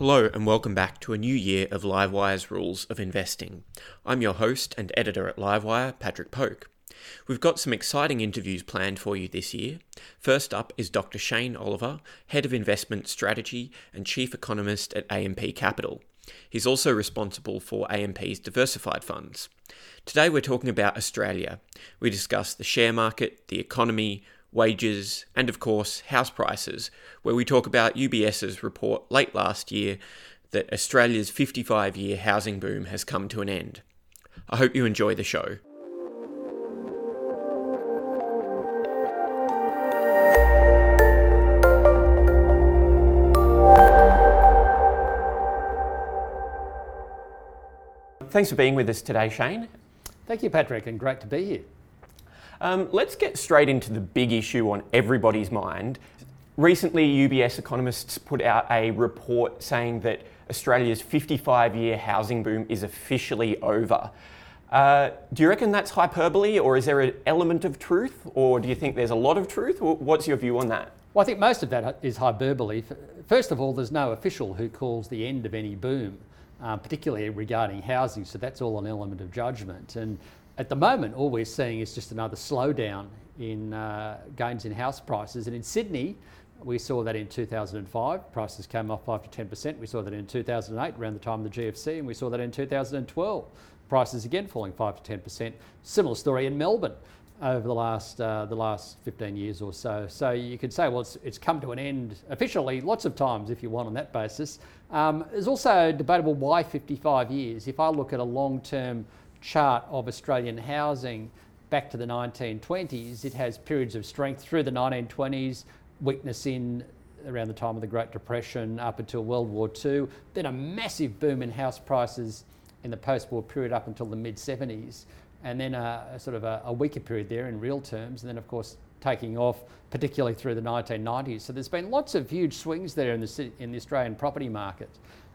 Hello, and welcome back to a new year of Livewire's Rules of Investing. I'm your host and editor at Livewire, Patrick Poke. We've got some exciting interviews planned for you this year. First up is Dr. Shane Oliver, Head of Investment Strategy and Chief Economist at AMP Capital. He's also responsible for AMP's diversified funds. Today we're talking about Australia. We discuss the share market, the economy, wages, and of course, house prices, where we talk about UBS's report late last year that Australia's 55 year housing boom has come to an end. I hope you enjoy the show. Thanks for being with us today, Shane. Thank you, Patrick, and great to be here. Um, let's get straight into the big issue on everybody's mind. Recently, UBS economists put out a report saying that Australia's 55 year housing boom is officially over. Uh, do you reckon that's hyperbole, or is there an element of truth, or do you think there's a lot of truth? What's your view on that? Well, I think most of that is hyperbole. First of all, there's no official who calls the end of any boom, uh, particularly regarding housing, so that's all an element of judgment. And at the moment, all we're seeing is just another slowdown in uh, gains in house prices. And in Sydney, we saw that in 2005, prices came off 5 to 10%. We saw that in 2008, around the time of the GFC, and we saw that in 2012, prices again falling 5 to 10%. Similar story in Melbourne over the last uh, the last 15 years or so. So you could say, well, it's, it's come to an end officially lots of times if you want on that basis. Um, there's also debatable why 55 years. If I look at a long-term chart of Australian housing back to the 1920s, it has periods of strength through the 1920s, weakness in around the time of the Great Depression up until World War II, then a massive boom in house prices in the post-war period up until the mid 70s, and then a, a sort of a, a, weaker period there in real terms, and then of course taking off particularly through the 1990s. So there's been lots of huge swings there in the in the Australian property market.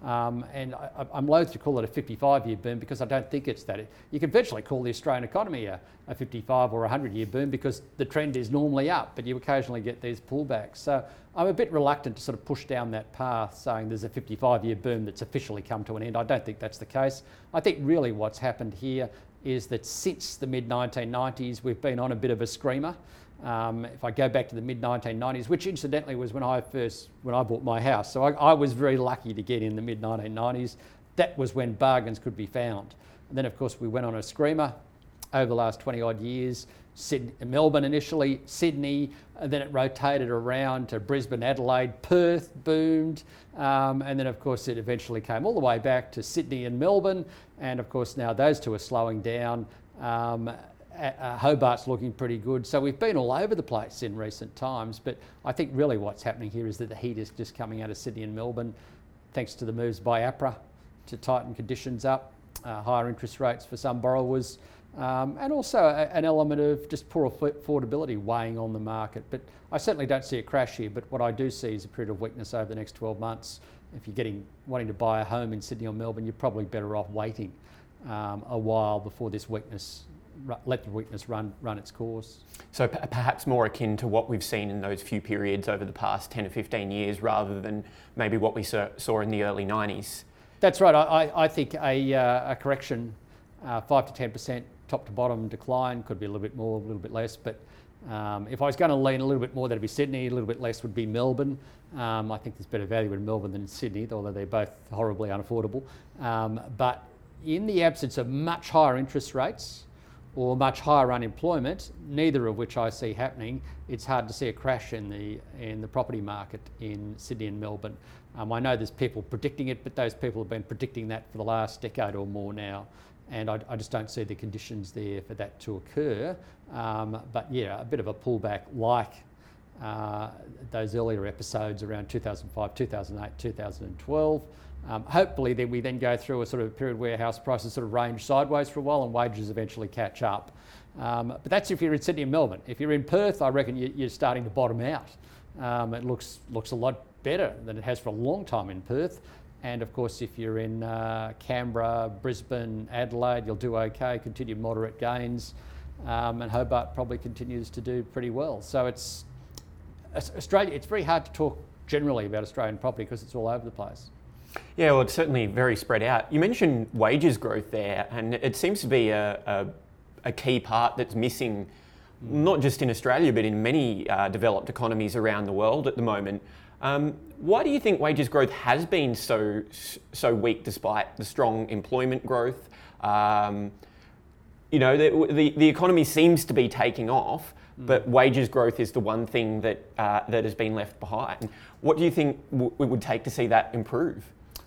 Um, and I, am loath to call it a 55 year boom because I don't think it's that. You can virtually call the Australian economy a, a 55 or 100 year boom because the trend is normally up, but you occasionally get these pullbacks. So I'm a bit reluctant to sort of push down that path saying there's a 55 year boom that's officially come to an end. I don't think that's the case. I think really what's happened here is that since the mid 1990s, we've been on a bit of a screamer. Um, if I go back to the mid 1990s, which incidentally was when I first when I bought my house, so I, I was very lucky to get in the mid 1990s. That was when bargains could be found. And then, of course, we went on a screamer over the last 20 odd years. Sydney, Melbourne initially, Sydney, and then it rotated around to Brisbane, Adelaide, Perth boomed, um, and then of course it eventually came all the way back to Sydney and Melbourne, and of course now those two are slowing down. Um, uh, Hobart's looking pretty good. So we've been all over the place in recent times, but I think really what's happening here is that the heat is just coming out of Sydney and Melbourne, thanks to the moves by APRA to tighten conditions up, uh, higher interest rates for some borrowers, um, and also a, an element of just poor affordability weighing on the market. But I certainly don't see a crash here, but what I do see is a period of weakness over the next 12 months. If you're getting wanting to buy a home in Sydney or Melbourne, you're probably better off waiting um, a while before this weakness let the weakness run run its course. So p- perhaps more akin to what we've seen in those few periods over the past 10 or 15 years, rather than maybe what we saw, saw in the early 90s. That's right. I, I think a, uh, a correction, uh, five to 10 percent top to bottom decline could be a little bit more, a little bit less, but. Um, if I was going to lean a little bit more, that'd be Sydney. A little bit less would be Melbourne. Um, I think there's better value in Melbourne than in Sydney, although they're both horribly unaffordable. Um, but in the absence of much higher interest rates, or much higher unemployment, neither of which I see happening, it's hard to see a crash in the, in the property market in Sydney and Melbourne. Um, I know there's people predicting it, but those people have been predicting that for the last decade or more now. And I, I just don't see the conditions there for that to occur. Um, but yeah, a bit of a pullback like uh, those earlier episodes around 2005, 2008, 2012. Um, hopefully, then we then go through a sort of period where house prices sort of range sideways for a while and wages eventually catch up. Um, but that's if you're in Sydney and Melbourne. If you're in Perth, I reckon you, are starting to bottom out. Um, it looks looks a lot better than it has for a long time in Perth. And of course, if you're in uh, Canberra, Brisbane, Adelaide, you'll do okay. Continue moderate gains, um, and Hobart probably continues to do pretty well. So it's Australia. It's very hard to talk generally about Australian property because it's all over the place. Yeah, well, it's certainly very spread out. You mentioned wages growth there, and it seems to be a, a, a key part that's missing, not just in Australia, but in many uh, developed economies around the world at the moment. Um, why do you think wages growth has been so so weak despite the strong employment growth? Um, you know, the, the, the, economy seems to be taking off, mm. but wages growth is the one thing that, uh, that has been left behind. What do you think w- it would take to see that improve?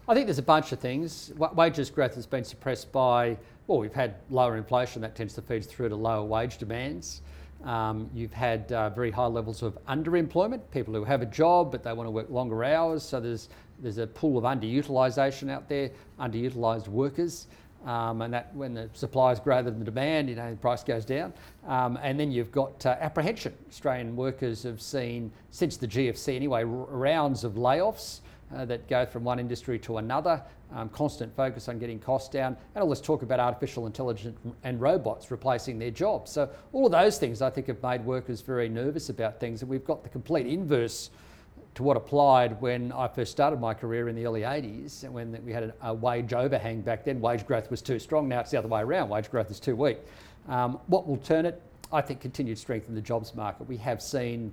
I think there's a bunch of things. wages growth has been suppressed by, well, we've had lower inflation, that tends to feed through to lower wage demands. Um, you've had uh, very high levels of underemployment, people who have a job but they want to work longer hours. So there's, there's a pool of underutilisation out there, underutilised workers. Um, and that when the supply is greater than the demand, you know, the price goes down. Um, and then you've got uh, apprehension. Australian workers have seen, since the GFC anyway, r- rounds of layoffs uh, that go from one industry to another, um, constant focus on getting costs down, and all this talk about artificial intelligence and robots replacing their jobs. So all of those things I think have made workers very nervous about things, and we've got the complete inverse to what applied when I first started my career in the early 80s, when we had a, a wage overhang back then. Wage growth was too strong. Now it's the other way around. Wage growth is too weak. Um, what will turn it? I think continued strength in the jobs market. We have seen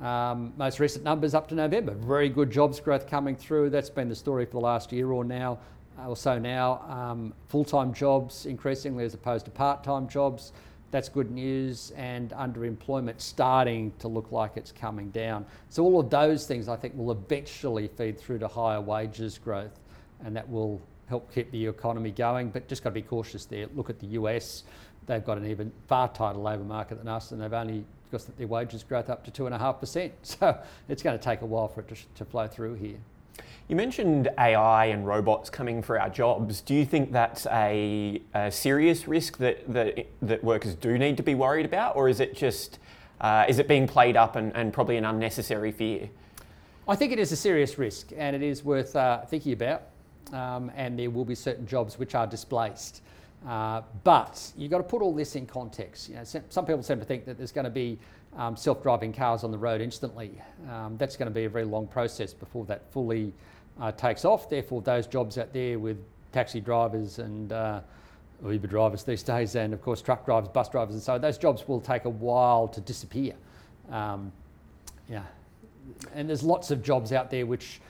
um, most recent numbers up to November. Very good jobs growth coming through. That's been the story for the last year or now, uh, or so now. Um, full-time jobs increasingly as opposed to part-time jobs. That's good news, and underemployment starting to look like it's coming down. So all of those things I think will eventually feed through to higher wages growth, and that will help keep the economy going. But just got to be cautious there. Look at the US; they've got an even far tighter labour market than us, and they've only because their wages growth up to two and a half percent. So it's going to take a while for it to, to flow through here. You mentioned AI and robots coming for our jobs. Do you think that's a, a serious risk that, that that workers do need to be worried about, or is it just uh, is it being played up and, and, probably an unnecessary fear? I think it is a serious risk, and it is worth uh, thinking about. Um, and there will be certain jobs which are displaced. Uh, but you've got to put all this in context. You know, some people seem to think that there's going to be um, self-driving cars on the road instantly. Um, that's going to be a very long process before that fully uh, takes off. Therefore, those jobs out there with taxi drivers and uh, Uber drivers these days, and of course truck drivers, bus drivers, and so on, those jobs will take a while to disappear. Um, yeah, and there's lots of jobs out there which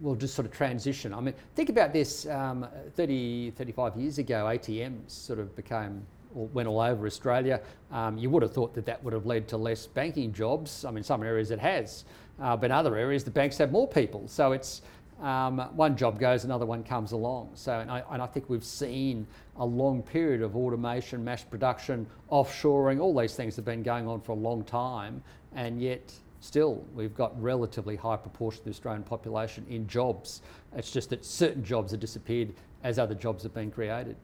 will just sort of transition. I mean, think about this um, 30, 35 years ago, ATMs sort of became went all over Australia. Um, you would have thought that that would have led to less banking jobs. I mean, some areas it has, uh, but in other areas the banks have more people. So it's um, one job goes, another one comes along. So, and I, and I, think we've seen a long period of automation, mass production, offshoring, all these things have been going on for a long time, and yet still we've got relatively high proportion of the Australian population in jobs. It's just that certain jobs have disappeared as other jobs have been created.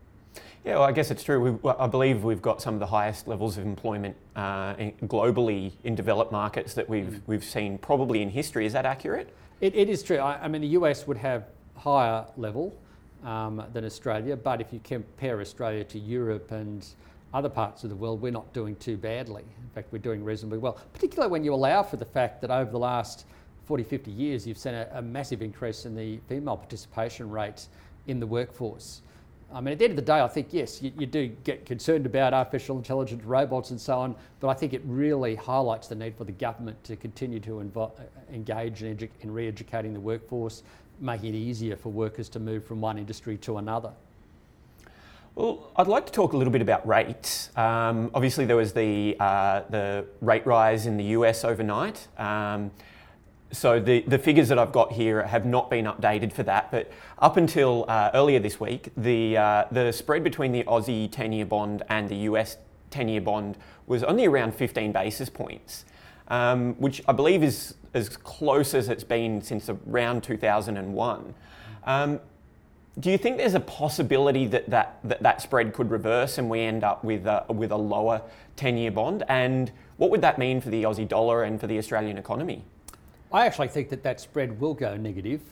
Yeah, well, I guess it's true. We, I believe we've got some of the highest levels of employment uh, in, globally in developed markets that we've, mm. we've seen probably in history. Is that accurate? It, it is true. I, I, mean, the US would have higher level um, than Australia, but if you compare Australia to Europe and other parts of the world, we're not doing too badly. In fact, we're doing reasonably well, particularly when you allow for the fact that over the last 40, 50 years, you've seen a, a massive increase in the female participation rate in the workforce. I mean, at the end of the day, I think, yes, you, you, do get concerned about artificial intelligence, robots, and so on, but I think it really highlights the need for the government to continue to invo- uh, engage in, edu- in re educating the workforce, making it easier for workers to move from one industry to another. Well, I'd like to talk a little bit about rates. Um, obviously, there was the, uh, the rate rise in the US overnight. Um, so the, the figures that I've got here have not been updated for that, but up until uh, earlier this week, the, uh, the spread between the Aussie 10 year bond and the US 10 year bond was only around 15 basis points, um, which I believe is as close as it's been since around 2001. Um, do you think there's a possibility that that, that that spread could reverse and we end up with a, with a lower 10 year bond? And what would that mean for the Aussie dollar and for the Australian economy? I actually think that that spread will go negative. negative,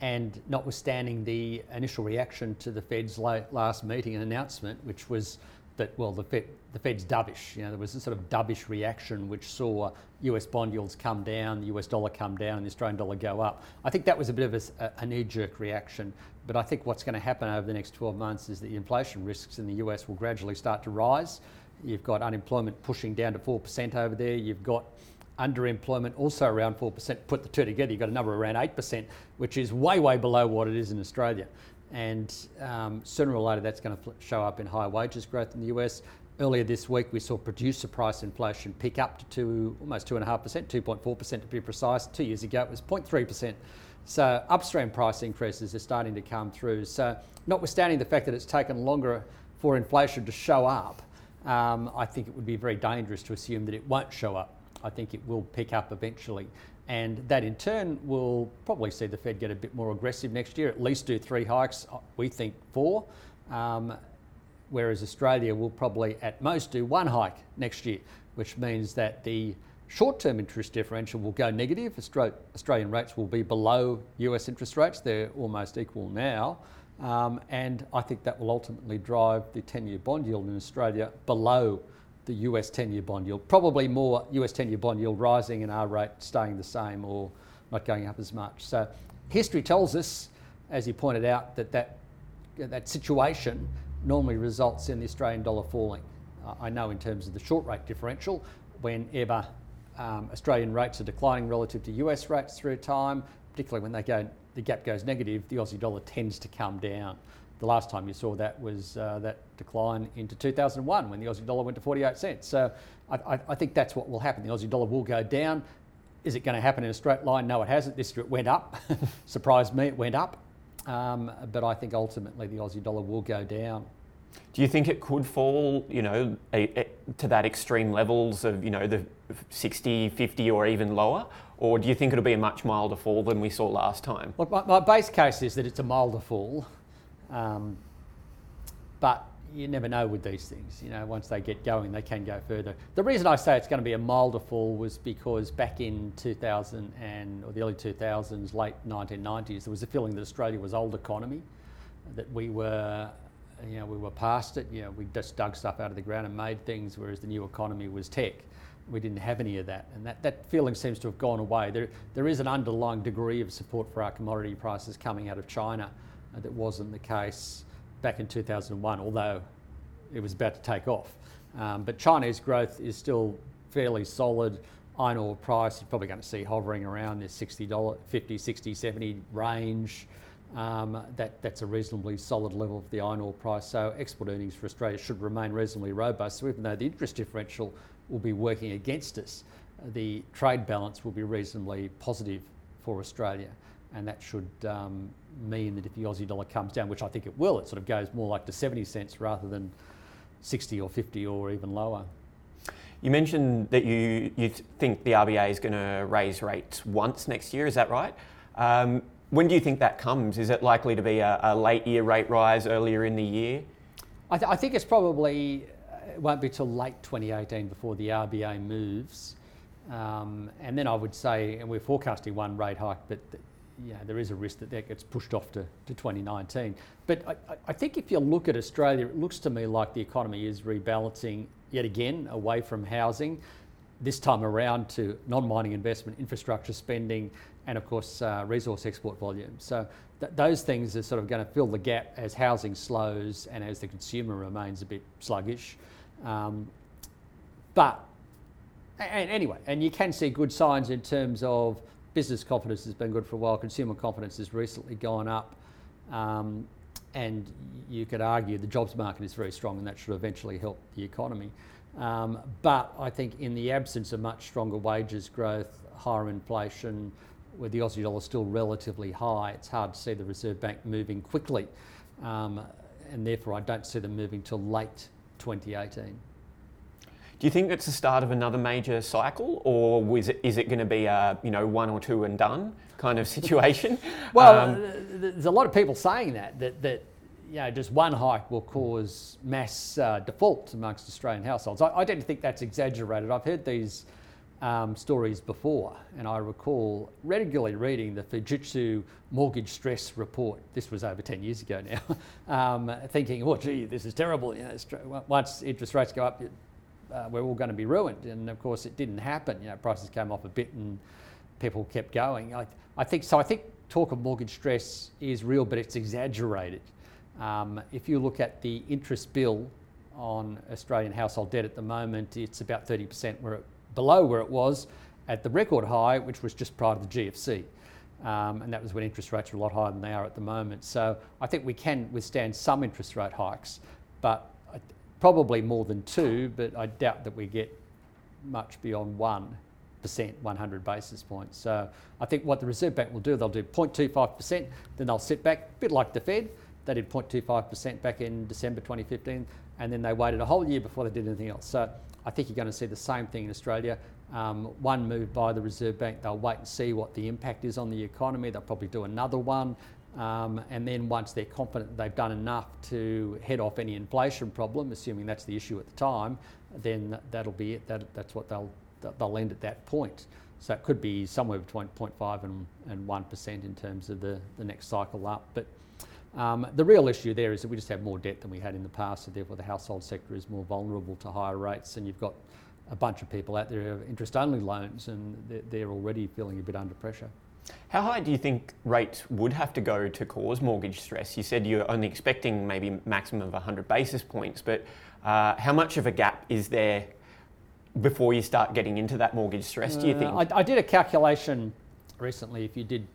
and notwithstanding the initial reaction to the Fed's last meeting and announcement, which was that well the Fed the Fed's dovish. You know, there was a sort of dovish reaction which saw US bond yields come down, the US dollar come down, and the Australian dollar go up. I think that was a bit of a, a, knee jerk reaction. But I think what's going to happen over the next 12 months is that the inflation risks in the US will gradually start to rise. You've got unemployment pushing down to 4% over there. You've got underemployment also around 4%. Put the two together, you've got a number around 8%, which is way, way below what it is in Australia. And um, sooner or later, that's going to show up in higher wages growth in the US. Earlier this week, we saw producer price inflation pick up to two, almost 2.5%, 2.4% to be precise. Two years ago, it was 0.3%. So upstream price increases are starting to come through. So notwithstanding the fact that it's taken longer for inflation to show up, um, I think it would be very dangerous to assume that it won't show up. I think it will pick up eventually. And that in turn will probably see the Fed get a bit more aggressive next year, at least do three hikes, we think four. Um, whereas Australia will probably at most do one hike next year, which means that the short term interest differential will go negative. Australian rates will be below US interest rates, they're almost equal now. Um, and I think that will ultimately drive the 10 year bond yield in Australia below the US 10 year bond yield. Probably more US 10 year bond yield rising and our rate staying the same or not going up as much. So history tells us, as you pointed out, that that, that situation normally results in the Australian dollar falling. I know in terms of the short rate differential, whenever um, Australian rates are declining relative to US rates through time, particularly when they go, the gap goes negative, the Aussie dollar tends to come down. The last time you saw that was uh, that decline into 2001 when the Aussie dollar went to 48 cents. So I, I, think that's what will happen. The Aussie dollar will go down. Is it going to happen in a straight line? No, it hasn't. This year it went up. Surprised me, it went up. Um, but I think ultimately the Aussie dollar will go down. Do you think it could fall, you know, a, a, to that extreme levels of, you know, the 60, 50 or even lower? Or do you think it'll be a much milder fall than we saw last time? Well, my, my base case is that it's a milder fall. Um, but you never know with these things. You know, once they get going, they can go further. The reason I say it's going to be a milder fall was because back in 2000 and or the early 2000s, late 1990s, there was a feeling that Australia was old economy, that we were you know, we were past it. You know, we just dug stuff out of the ground and made things, whereas the new economy was tech. We didn't have any of that, and that, that feeling seems to have gone away. There, there is an underlying degree of support for our commodity prices coming out of China uh, that wasn't the case back in 2001, although it was about to take off. Um, but Chinese growth is still fairly solid. Iron ore price is probably going to see hovering around this $60, 50, 60, 70 range that's a reasonably solid level of the iron ore price. So export earnings for Australia should remain reasonably robust. So even though the interest differential will be working against us, the trade balance will be reasonably positive for Australia. And that should um, mean that if the Aussie dollar comes down, which I think it will, it sort of goes more like to 70 cents rather than 60 or 50 or even lower. You mentioned that you, you think the RBA is going to raise rates once next year, is that right? Um, when do you think that comes? Is it likely to be a, a late year rate rise earlier in the year? I, th- I think it's probably, uh, it won't be till late 2018 before the RBA moves. Um, and then I would say, and we're forecasting one rate hike, but yeah, there is a risk that that gets pushed off to, to 2019. But I, I, think if you look at Australia, it looks to me like the economy is rebalancing yet again away from housing, this time around to non mining investment, infrastructure spending, and of course uh, resource export volumes. So th- those things are sort of going to fill the gap as housing slows and as the consumer remains a bit sluggish. Um, but anyway, and you can see good signs in terms of business confidence has been good for a while. Consumer confidence has recently gone up. Um, and you could argue the jobs market is very strong and that should eventually help the economy. Um, but I think in the absence of much stronger wages growth, higher inflation, where the Aussie dollar is still relatively high, it's hard to see the Reserve Bank moving quickly. Um, and therefore, I don't see them moving till late 2018. Do you think it's the start of another major cycle, or is it, is it going to be a you know one or two and done kind of situation? well, um, there's a lot of people saying that that that you know just one hike will cause mass uh, default amongst Australian households. I, I don't think that's exaggerated. I've heard these um, stories before, and I recall regularly reading the Fujitsu mortgage stress report. This was over 10 years ago now, um, thinking, oh, gee, this is terrible. You know, once interest rates go up, uh, we're all going to be ruined. And of course, it didn't happen. You know, prices came off a bit and people kept going. I, I think so. I think talk of mortgage stress is real, but it's exaggerated. Um, if you look at the interest bill on Australian household debt at the moment, it's about 30% where it, below where it was at the record high, which was just prior to the GFC. Um, and that was when interest rates were a lot higher than they are at the moment. So I think we can withstand some interest rate hikes, but probably more than two, but I doubt that we get much beyond one percent, 100 basis points. So I think what the Reserve Bank will do, they'll do 0.25%, then they'll sit back, a bit like the Fed. They did 0.25% back in December 2015, and then they waited a whole year before they did anything else. So I think you're going to see the same thing in Australia. Um, one move by the Reserve Bank, they'll wait and see what the impact is on the economy. They'll probably do another one. Um, and then once they're confident they've done enough to head off any inflation problem, assuming that's the issue at the time, then that'll be it. That, that's what they'll they'll end at that point. So it could be somewhere between 0.5 and, and 1% in terms of the, the next cycle up. But um, the real issue there is that we just have more debt than we had in the past, so therefore the household sector is more vulnerable to higher rates. And you've got a bunch of people out there who have interest only loans and they're, they're already feeling a bit under pressure. How high do you think rates would have to go to cause mortgage stress? You said you're only expecting maybe maximum of 100 basis points, but uh, how much of a gap is there before you start getting into that mortgage stress, do you think? Uh, I, I, did a calculation recently. If you did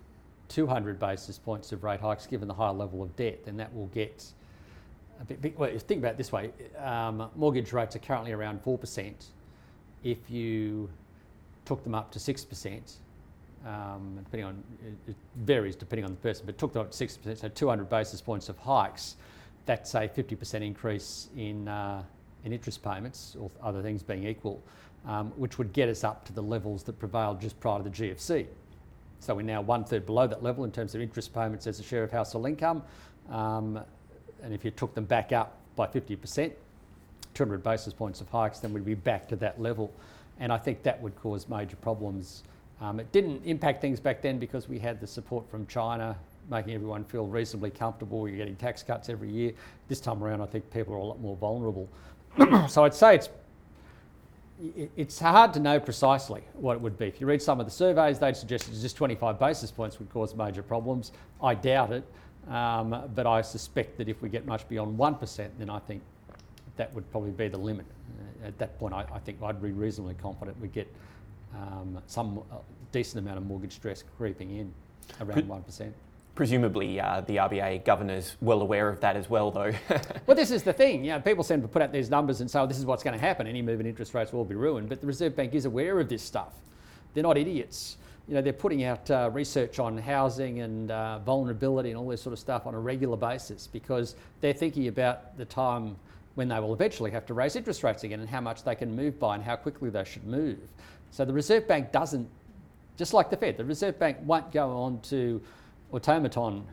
200 basis points of rate hikes, given the higher level of debt, then that will get a bit big. Well, think about it this way um, mortgage rates are currently around 4%. If you took them up to 6%, um, depending on it varies depending on the person, but took them up to 6%, so 200 basis points of hikes, that's a 50% increase in, uh, in interest payments, or other things being equal, um, which would get us up to the levels that prevailed just prior to the GFC. So we're now one third below that level in terms of interest payments as a share of household income. Um, and if you took them back up by 50%, 200 basis points of hikes, then we'd be back to that level. And I think that would cause major problems um, it didn't impact things back then because we had the support from China, making everyone feel reasonably comfortable. You're getting tax cuts every year. This time around, I think people are a lot more vulnerable. so I'd say it's it's hard to know precisely what it would be. If you read some of the surveys, they'd suggest just 25 basis points would cause major problems. I doubt it, um, but I suspect that if we get much beyond 1%, then I think that would probably be the limit. At that point, I, I think I'd be reasonably confident we'd get um, some uh, decent amount of mortgage stress creeping in around one percent. Presumably, uh, the RBA governor's well aware of that as well, though. well, this is the thing. You know, people seem to put out these numbers and say, oh, "This is what's going to happen. Any move in interest rates will be ruined." But the Reserve Bank is aware of this stuff. They're not idiots. You know, they're putting out uh, research on housing and uh, vulnerability and all this sort of stuff on a regular basis because they're thinking about the time when they will eventually have to raise interest rates again and how much they can move by and how quickly they should move. So the Reserve Bank doesn't, just like the Fed, the Reserve Bank won't go on to automaton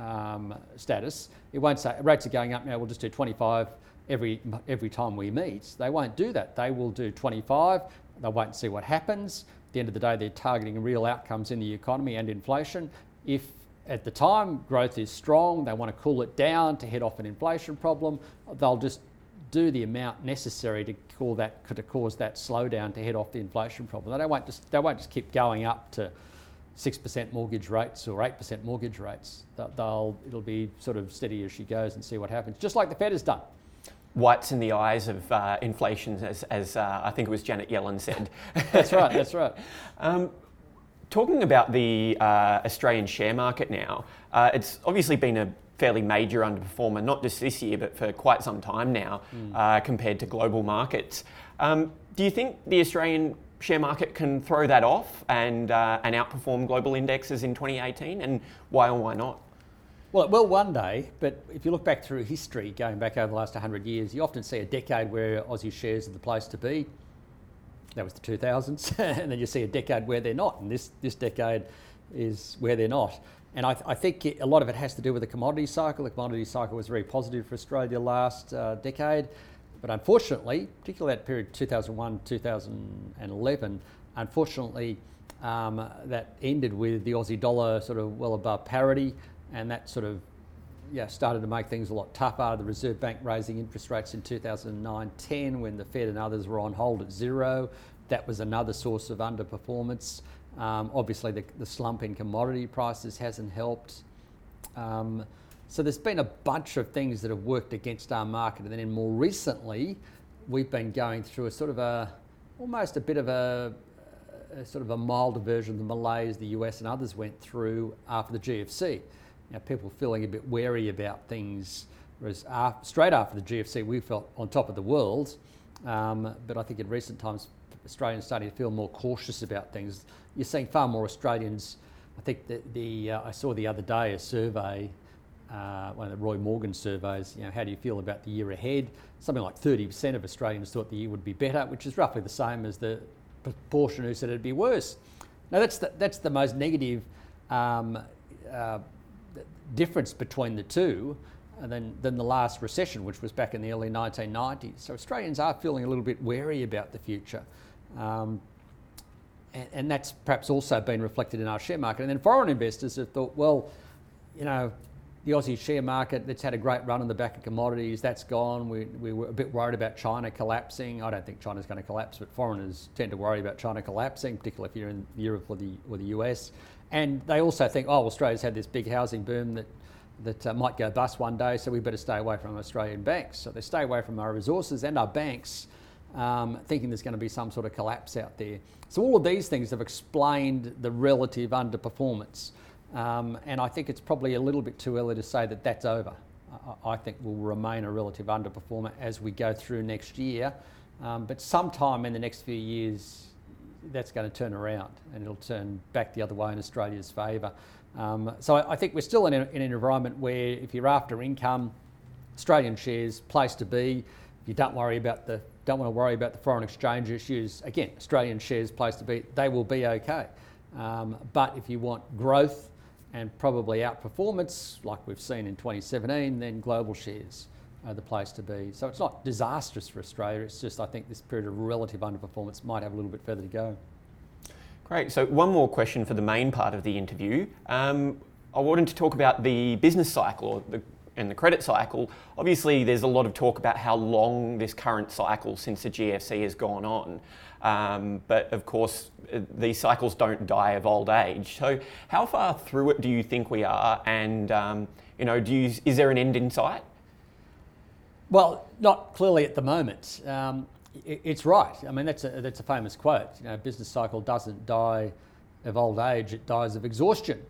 um, status. It won't say rates are going up now. We'll just do 25 every every time we meet. They won't do that. They will do 25. They'll wait and see what happens. At the end of the day, they're targeting real outcomes in the economy and inflation. If at the time growth is strong, they want to cool it down to head off an inflation problem, they'll just do the amount necessary to call that to cause that slowdown to head off the inflation problem. They won't just they won't just keep going up to six percent mortgage rates or eight percent mortgage rates. They'll it'll be sort of steady as she goes and see what happens, just like the Fed has done. Whites in the eyes of uh, inflation, as, as uh, I think it was Janet Yellen said. that's right. That's right. Um, talking about the uh, Australian share market now, uh, it's obviously been a fairly major underperformer, not just this year, but for quite some time now, mm. uh, compared to global markets. Um, do you think the Australian share market can throw that off and, uh, and outperform global indexes in 2018? And why or why not? Well, it will one day, but if you look back through history, going back over the last 100 years, you often see a decade where Aussie shares are the place to be. That was the 2000s. and then you see a decade where they're not. And this, this decade is where they're not. And I, th- I, think a lot of it has to do with the commodity cycle. The commodity cycle was very positive for Australia last uh, decade. But unfortunately, particularly that period 2001 2011, Unfortunately, um, that ended with the Aussie dollar sort of well above parity, and that sort of yeah, started to make things a lot tougher. The Reserve Bank raising interest rates in 2009-10 when the Fed and others were on hold at zero. That was another source of underperformance. Um, obviously, the, the, slump in commodity prices hasn't helped. Um, so there's been a bunch of things that have worked against our market, and then more recently, we've been going through a sort of a almost a bit of a, a sort of a milder version of the malaise the US and others went through after the GFC. Know, people feeling a bit wary about things, whereas after, straight after the GFC, we felt on top of the world. Um, but I think in recent times, Australians starting to feel more cautious about things. You're seeing far more Australians. I think that the uh, I saw the other day a survey, uh, one of the Roy Morgan surveys. You know, how do you feel about the year ahead? Something like 30% of Australians thought the year would be better, which is roughly the same as the proportion who said it'd be worse. Now that's the, that's the most negative um, uh, difference between the two than, than the last recession, which was back in the early 1990s. So Australians are feeling a little bit wary about the future. Um, and, and, that's perhaps also been reflected in our share market. And then foreign investors have thought, well, you know, the Aussie share market that's had a great run on the back of commodities, that's gone. We, we were a bit worried about China collapsing. I don't think China's going to collapse, but foreigners tend to worry about China collapsing, particularly if you're in Europe or the, or the US. And they also think, oh, Australia's had this big housing boom that, that uh, might go bust one day, so we better stay away from Australian banks. So they stay away from our resources and our banks um, thinking there's going to be some sort of collapse out there. So all of these things have explained the relative underperformance. Um, and I think it's probably a little bit too early to say that that's over. I, I think will remain a relative underperformer as we go through next year. Um, but sometime in the next few years, that's going to turn around and it'll turn back the other way in Australia's favour. Um, so I, I, think we're still in, a, in, an environment where if you're after income, Australian shares, place to be. If you don't worry about the don't want to worry about the foreign exchange issues. Again, Australian shares place to be, they will be okay. Um, but if you want growth and probably outperformance, like we've seen in 2017, then global shares are the place to be. So it's not disastrous for Australia, it's just I think this period of relative underperformance might have a little bit further to go. Great. So, one more question for the main part of the interview. Um, I wanted to talk about the business cycle or the and the credit cycle, obviously there's a lot of talk about how long this current cycle since the GFC has gone on. Um, but of course, uh, these cycles don't die of old age. So, how far through it do you think we are? And um, you know, do you, is there an end in sight? Well, not clearly at the moment. Um, it, it's right. I mean, that's a that's a famous quote. You know, business cycle doesn't die of old age; it dies of exhaustion.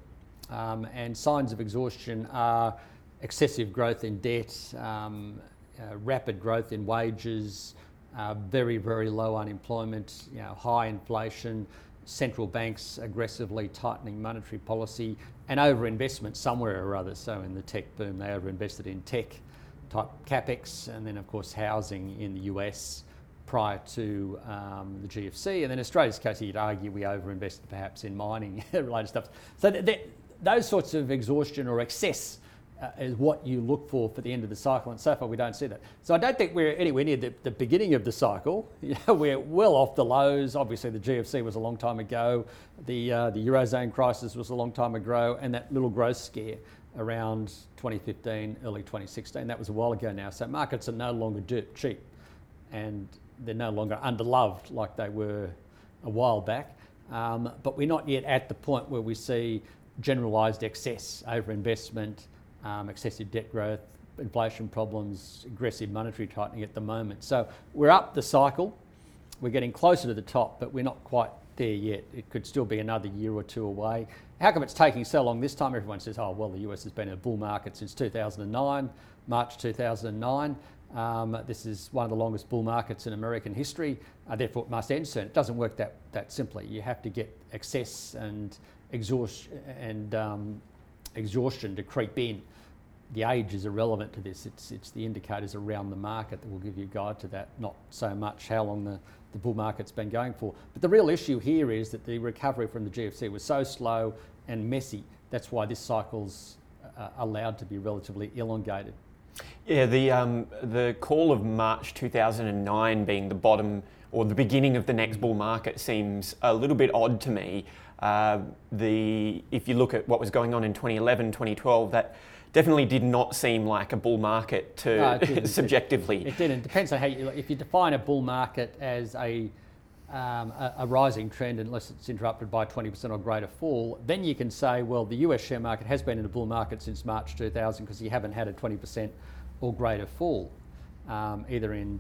Um, and signs of exhaustion are excessive growth in debt, um, uh, rapid growth in wages, uh, very, very low unemployment, you know, high inflation, central banks aggressively tightening monetary policy, and overinvestment somewhere or other. So, in the tech boom, they overinvested in tech type capex, and then, of course, housing in the US prior to um, the GFC. And then Australia's case, you'd argue we overinvested perhaps in mining related stuff. So, th- th- those sorts of exhaustion or excess uh, is what you look for for the end of the cycle, and so far we don't see that. So I don't think we're anywhere near the, the beginning of the cycle. We're well off the lows. Obviously, the GFC was a long time ago. The uh, the eurozone crisis was a long time ago, and that little growth scare around 2015, early 2016, that was a while ago now. So markets are no longer dirt cheap, and they're no longer underloved like they were a while back. Um, but we're not yet at the point where we see generalised excess, overinvestment, um, excessive debt growth, inflation problems, aggressive monetary tightening at the moment. So we're up the cycle. We're getting closer to the top, but we're not quite there yet. It could still be another year or two away. How come it's taking so long this time? Everyone says, oh, well, the US has been in a bull market since 2009, March 2009. Um, this is one of the longest bull markets in American history, uh, therefore it must end soon. It doesn't work that, that simply. You have to get excess and exhaust and um, exhaustion to creep in. The age is irrelevant to this. It's, it's the indicators around the market that will give you a guide to that, not so much how long the, the bull market's been going for. But the real issue here is that the recovery from the GFC was so slow and messy. That's why this cycle's uh, allowed to be relatively elongated. Yeah, the um, the call of March 2009 being the bottom or the beginning of the next bull market seems a little bit odd to me. Uh, the if you look at what was going on in 2011, 2012, that definitely did not seem like a bull market to no, it subjectively. It, didn't. It depends on how you. If you define a bull market as a um, a, a, rising trend unless it's interrupted by 20% or greater fall, then you can say, well, the US share market has been in a bull market since March 2000 because you haven't had a 20% or greater fall, um, either in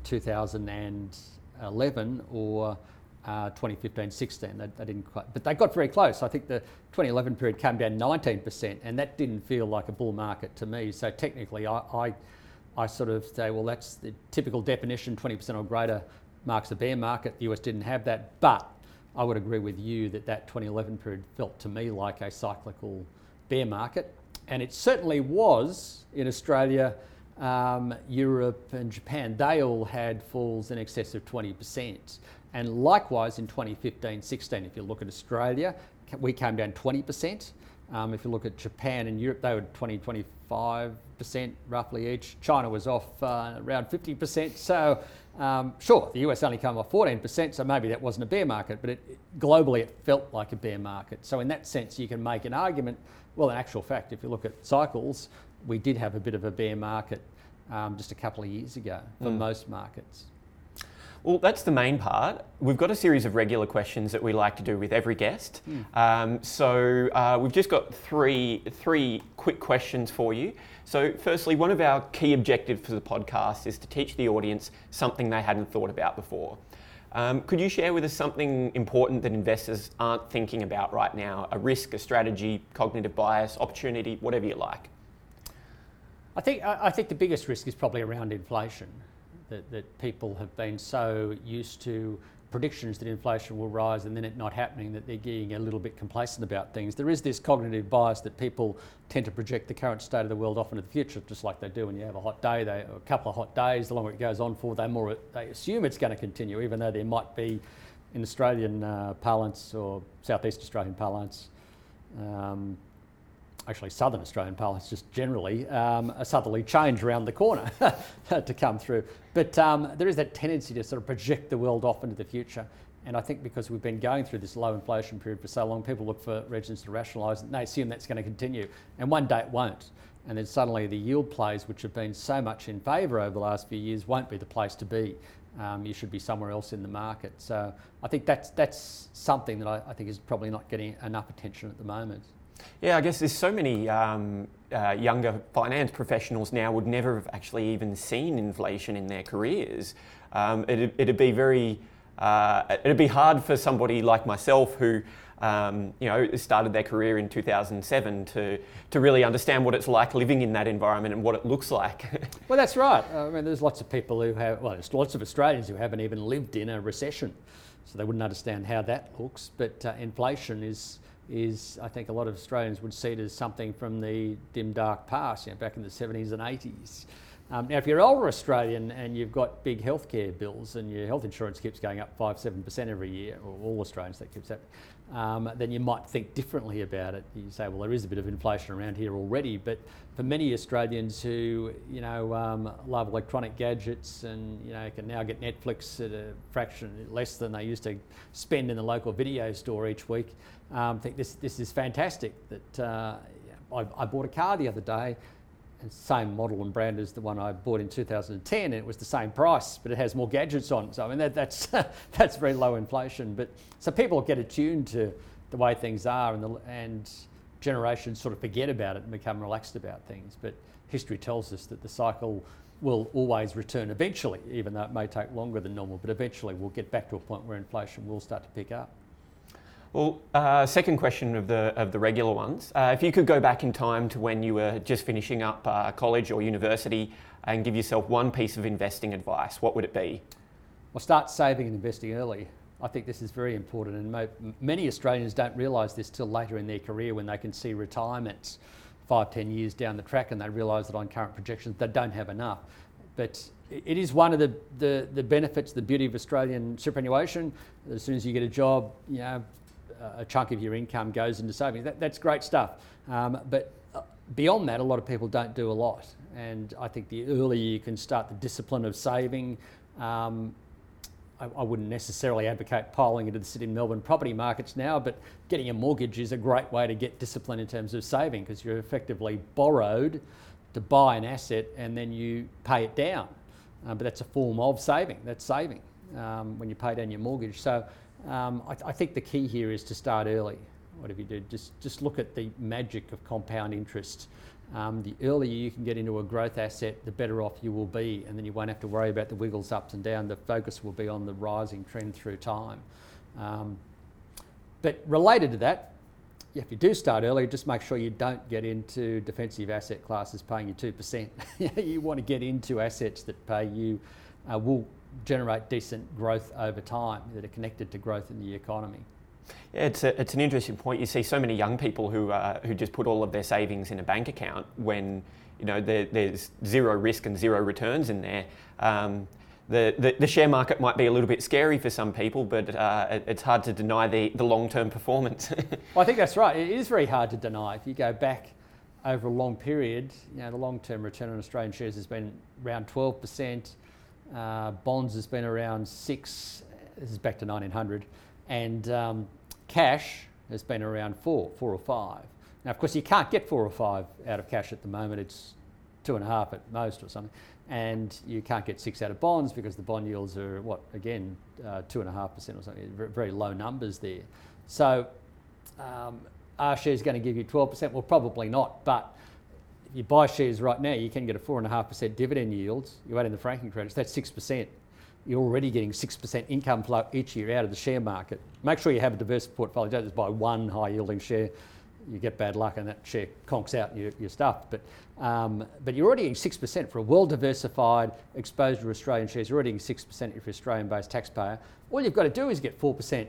2011 or uh, 2015-16. They, they, didn't quite, but they got very close. I think the 2011 period came down 19%, and that didn't feel like a bull market to me. So technically, I, I, I sort of say, well, that's the typical definition: 20% or greater marks a bear market. The US didn't have that, but I would agree with you that that 2011 period felt to me like a cyclical bear market, and it certainly was in Australia, um, Europe, and Japan. They all had falls in excess of 20%. And likewise in 2015 16, if you look at Australia, we came down 20%. Um, if you look at Japan and Europe, they were 20, 25% roughly each. China was off uh, around 50%. So, um, sure, the US only came off 14%, so maybe that wasn't a bear market, but it, globally it felt like a bear market. So, in that sense, you can make an argument. Well, in actual fact, if you look at cycles, we did have a bit of a bear market um, just a couple of years ago for mm. most markets. Well, that's the main part. We've got a series of regular questions that we like to do with every guest. Mm. Um, so uh, we've just got three three quick questions for you. So, firstly, one of our key objectives for the podcast is to teach the audience something they hadn't thought about before. Um, could you share with us something important that investors aren't thinking about right now? A risk, a strategy, cognitive bias, opportunity, whatever you like. I think I think the biggest risk is probably around inflation that, that people have been so used to predictions that inflation will rise and then it not happening that they're getting a little bit complacent about things. There is this cognitive bias that people tend to project the current state of the world off into the future, just like they do when you have a hot day, they, a couple of hot days, the longer it goes on for, they more they assume it's going to continue, even though there might be, in Australian uh, parlance or Southeast Australian parlance, um, actually southern Australian parlance just generally, um, a southerly change around the corner to come through. But um, there is that tendency to sort of project the world off into the future. And I think because we've been going through this low inflation period for so long, people look for reasons to rationalise and they assume that's going to continue. And one day it won't. And then suddenly the yield plays, which have been so much in favour over the last few years, won't be the place to be. Um, you should be somewhere else in the market. So I think that's, that's something that I, I think is probably not getting enough attention at the moment. Yeah, I guess there's so many um, uh, younger finance professionals now would never have actually even seen inflation in their careers. Um, it'd, it'd, be very, uh, it'd be hard for somebody like myself who, um, you know, started their career in 2007 to, to really understand what it's like living in that environment and what it looks like. well, that's right. I mean, there's lots of people who have, well, there's lots of Australians who haven't even lived in a recession, so they wouldn't understand how that looks. But uh, inflation is is I think a lot of Australians would see it as something from the dim dark past, you know, back in the 70s and 80s. Um, now, if you're an older Australian and you've got big healthcare bills and your health insurance keeps going up five, seven percent every year, or all Australians that keeps happening, um, then you might think differently about it. You say, well, there is a bit of inflation around here already, but for many Australians who, you know, um, love electronic gadgets and you know can now get Netflix at a fraction less than they used to spend in the local video store each week, um, think this this is fantastic. That uh, I, I bought a car the other day same model and brand as the one I bought in 2010, and it was the same price, but it has more gadgets on. So I mean that, that's that's very low inflation. But so people get attuned to the way things are, and the, and generations sort of forget about it and become relaxed about things. But history tells us that the cycle will always return eventually, even though it may take longer than normal. But eventually, we'll get back to a point where inflation will start to pick up. Well, uh, second question of the of the regular ones. Uh, if you could go back in time to when you were just finishing up uh, college or university and give yourself one piece of investing advice, what would it be? Well, start saving and investing early. I think this is very important, and mo- many Australians don't realise this till later in their career when they can see retirements five, ten years down the track, and they realise that on current projections they don't have enough. But it is one of the, the, the benefits, the beauty of Australian superannuation. As soon as you get a job, you know, a chunk of your income goes into savings. That, that's great stuff. Um, but uh, beyond that, a lot of people don't do a lot. And I think the earlier you can start the discipline of saving, um, I, I, wouldn't necessarily advocate piling into the Sydney and Melbourne property markets now, but getting a mortgage is a great way to get discipline in terms of saving because you're effectively borrowed to buy an asset and then you pay it down. Uh, but that's a form of saving. That's saving um, when you pay down your mortgage. So um, I, I, think the key here is to start early. Whatever you do, just just look at the magic of compound interest. Um, the earlier you can get into a growth asset, the better off you will be, and then you won't have to worry about the wiggles ups and down. The focus will be on the rising trend through time. Um, but related to that, if you do start early, just make sure you don't get into defensive asset classes paying you 2%. you want to get into assets that pay you, uh, will generate decent growth over time, that are connected to growth in the economy. Yeah, it's, a, it's an interesting point. You see so many young people who, uh, who just put all of their savings in a bank account when you know there, there's zero risk and zero returns in there. Um, the, the, the, share market might be a little bit scary for some people, but uh, it, it's hard to deny the, the long term performance. well, I think that's right. It is very hard to deny. If you go back over a long period, you know, the long term return on Australian shares has been around 12%, uh, bonds has been around 6 this is back to 1900, and um, cash has been around 4, 4 or 5. Now, of course, you can't get 4 or 5 out of cash at the moment, it's two and a half at most or something. And you can't get six out of bonds because the bond yields are what again uh, two and a half percent or something very low numbers there. So um, are shares going to give you 12% well probably not but you buy shares right now you can get a four and a half percent dividend yield you add in the franking credits that's six percent you're already getting 6% income flow each year out of the share market. Make sure you have a diverse portfolio. Don't just buy one high yielding share you get bad luck and that share conks out and you're stuffed. But, um, but you're already getting 6% for a well diversified exposure to Australian shares. You're already getting 6% if you're Australian based taxpayer. All you've got to do is get 4%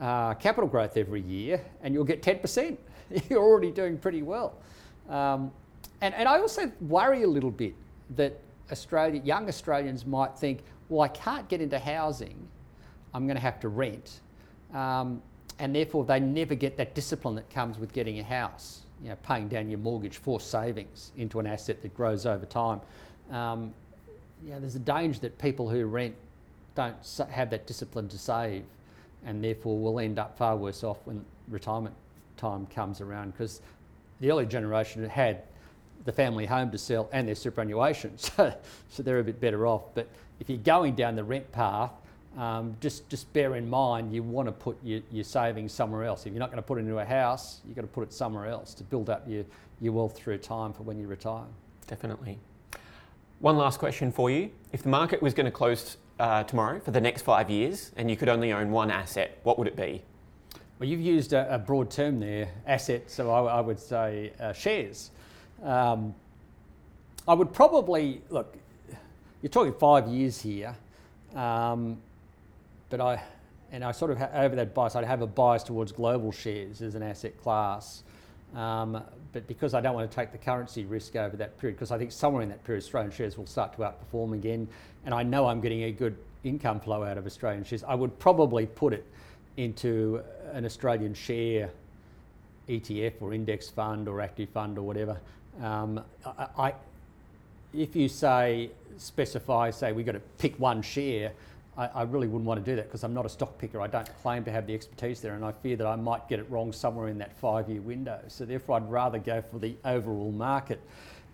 uh, capital growth every year and you'll get 10%. you're already doing pretty well. Um, and, and I also worry a little bit that Australia, young Australians might think, well, I can't get into housing, I'm going to have to rent. Um, and therefore they never get that discipline that comes with getting a house, you know, paying down your mortgage for savings into an asset that grows over time. Um, you know, there's a danger that people who rent don't have that discipline to save and therefore will end up far worse off when retirement time comes around because the early generation had the family home to sell and their superannuation, so, so they're a bit better off. But if you're going down the rent path, um, just, just bear in mind you want to put your, your savings somewhere else. If you're not going to put it into a house, you've got to put it somewhere else to build up your, your wealth through time for when you retire. Definitely. One last question for you. If the market was going to close uh, tomorrow for the next five years and you could only own one asset, what would it be? Well, you've used a, a broad term there, asset, so I, I would say uh, shares. Um, I would probably, look, you're talking five years here. Um, but I, and I sort of ha- over that bias, I have a bias towards global shares as an asset class. Um, but because I don't want to take the currency risk over that period, because I think somewhere in that period Australian shares will start to outperform again, and I know I'm getting a good income flow out of Australian shares, I would probably put it into an Australian share ETF or index fund or active fund or whatever. Um, I, I, if you say specify, say we've got to pick one share, I, I really wouldn't want to do that because I'm not a stock picker. I don't claim to have the expertise there, and I fear that I might get it wrong somewhere in that five year window. So, therefore, I'd rather go for the overall market,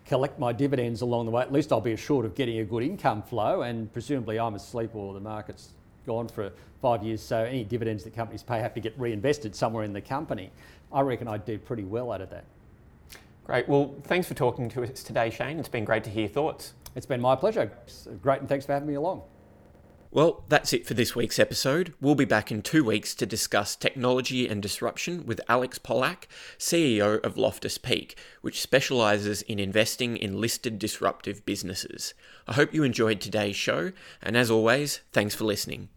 collect my dividends along the way. At least I'll be assured of getting a good income flow, and presumably I'm asleep or the market's gone for five years. So, any dividends that companies pay have to get reinvested somewhere in the company. I reckon I'd do pretty well out of that. Great. Well, thanks for talking to us today, Shane. It's been great to hear your thoughts. It's been my pleasure. Great, and thanks for having me along. Well, that's it for this week's episode. We'll be back in two weeks to discuss technology and disruption with Alex Pollak, CEO of Loftus Peak, which specialises in investing in listed disruptive businesses. I hope you enjoyed today's show, and as always, thanks for listening.